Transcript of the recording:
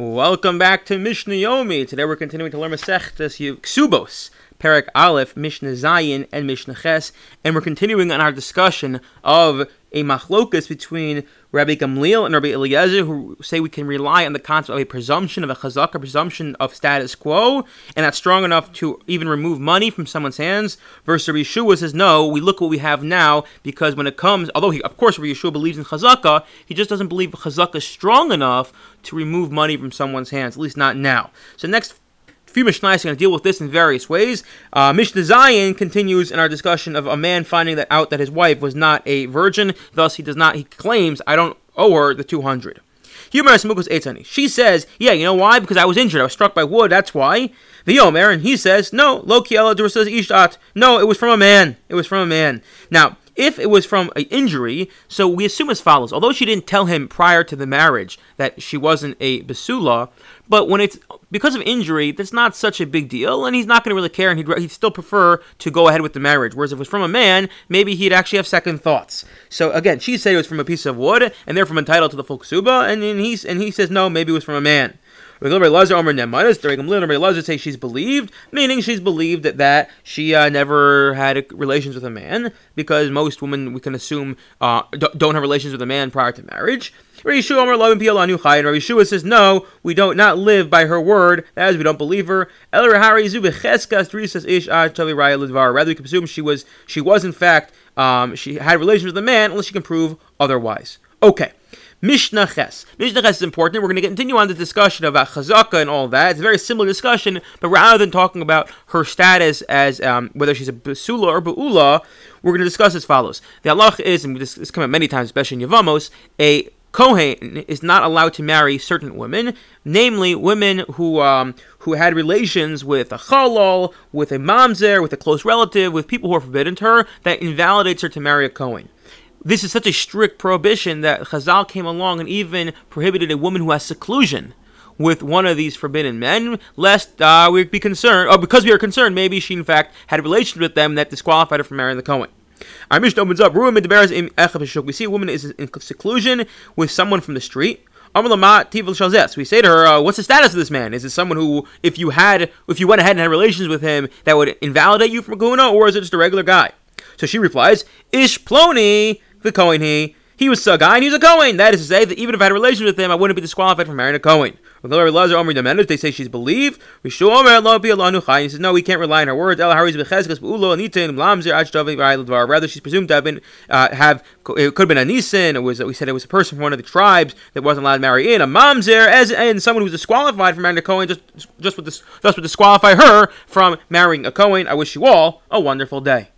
Welcome back to Mishnah Yomi. Today we're continuing to learn Masechtas Ksubos, Perek Aleph, Mishnah Zayin, and Mishnah Ches, and we're continuing on our discussion of a machlokas between Rabbi Gamliel and Rabbi Eliezer, who say we can rely on the concept of a presumption of a chazak, a presumption of status quo, and that's strong enough to even remove money from someone's hands. Versus Rabbi Yehoshua says, no, we look what we have now, because when it comes, although he, of course, Rabbi Yehoshua believes in chazaka, he just doesn't believe chazaka is strong enough to remove money from someone's hands, at least not now. So next few Mishnahs are going to deal with this in various ways. Uh, Mishnah Zayin continues in our discussion of a man finding that out that his wife was not a virgin, thus he does not. He claims, "I don't owe her the 200." She says, "Yeah, you know why? Because I was injured. I was struck by wood. That's why." The Yomer, and he says, "No, lo says ishtat. No, it was from a man. It was from a man." Now, if it was from an injury, so we assume as follows. Although she didn't tell him prior to the marriage that she wasn't a basula, but when it's because of injury, that's not such a big deal, and he's not going to really care, and he'd, he'd still prefer to go ahead with the marriage. Whereas if it was from a man, maybe he'd actually have second thoughts. So again, she said it was from a piece of wood, and therefore entitled to the full and, and, he's, and he says no, maybe it was from a man. Rabbi Lazar Omer Nemanis, during Rabbi Lazar say she's believed, meaning she's believed that, that she uh, never had relations with a man, because most women, we can assume, uh, don't have relations with a man prior to marriage. Rabbi Yehoshua says, no, we don't not live by her word, as we don't believe her. Rather, we can assume she was, she was in fact, um, she had relations with a man, unless she can prove otherwise. Okay. Mishnah Ches. Mishnah Ches is important. We're going to continue on the discussion about Chazaka and all that. It's a very similar discussion, but rather than talking about her status as um, whether she's a Basula or Ba'ula, we're going to discuss as follows. The Allah is, and this has come up many times, especially in Yevamos, a Kohen is not allowed to marry certain women, namely women who um, who had relations with a chalal, with a mamzer, with a close relative, with people who are forbidden to her, that invalidates her to marry a Kohen this is such a strict prohibition that Chazal came along and even prohibited a woman who has seclusion with one of these forbidden men, lest uh, we be concerned, or because we are concerned, maybe she in fact had relations with them that disqualified her from marrying the Kohen. Our Mishnah opens up. We see a woman is in seclusion with someone from the street. We say to her, uh, "What's the status of this man? Is it someone who, if you had, if you went ahead and had relations with him, that would invalidate you from Kahuna, or is it just a regular guy?" So she replies, "Ish Ploni." The Kohen he. He was a guy and he was a Cohen. That is to say that even if I had relations with him, I wouldn't be disqualified from marrying a omrennes, they say she's believed. He says, no, we can't rely on her words. Rather, she's presumed to have been, uh, have, it could have been a Nasin. It was, we said it was a person from one of the tribes that wasn't allowed to marry in. A Mamzer, as, and someone who was disqualified from marrying a Kohen, just, just would, this, just would disqualify her from marrying a Cohen. I wish you all a wonderful day.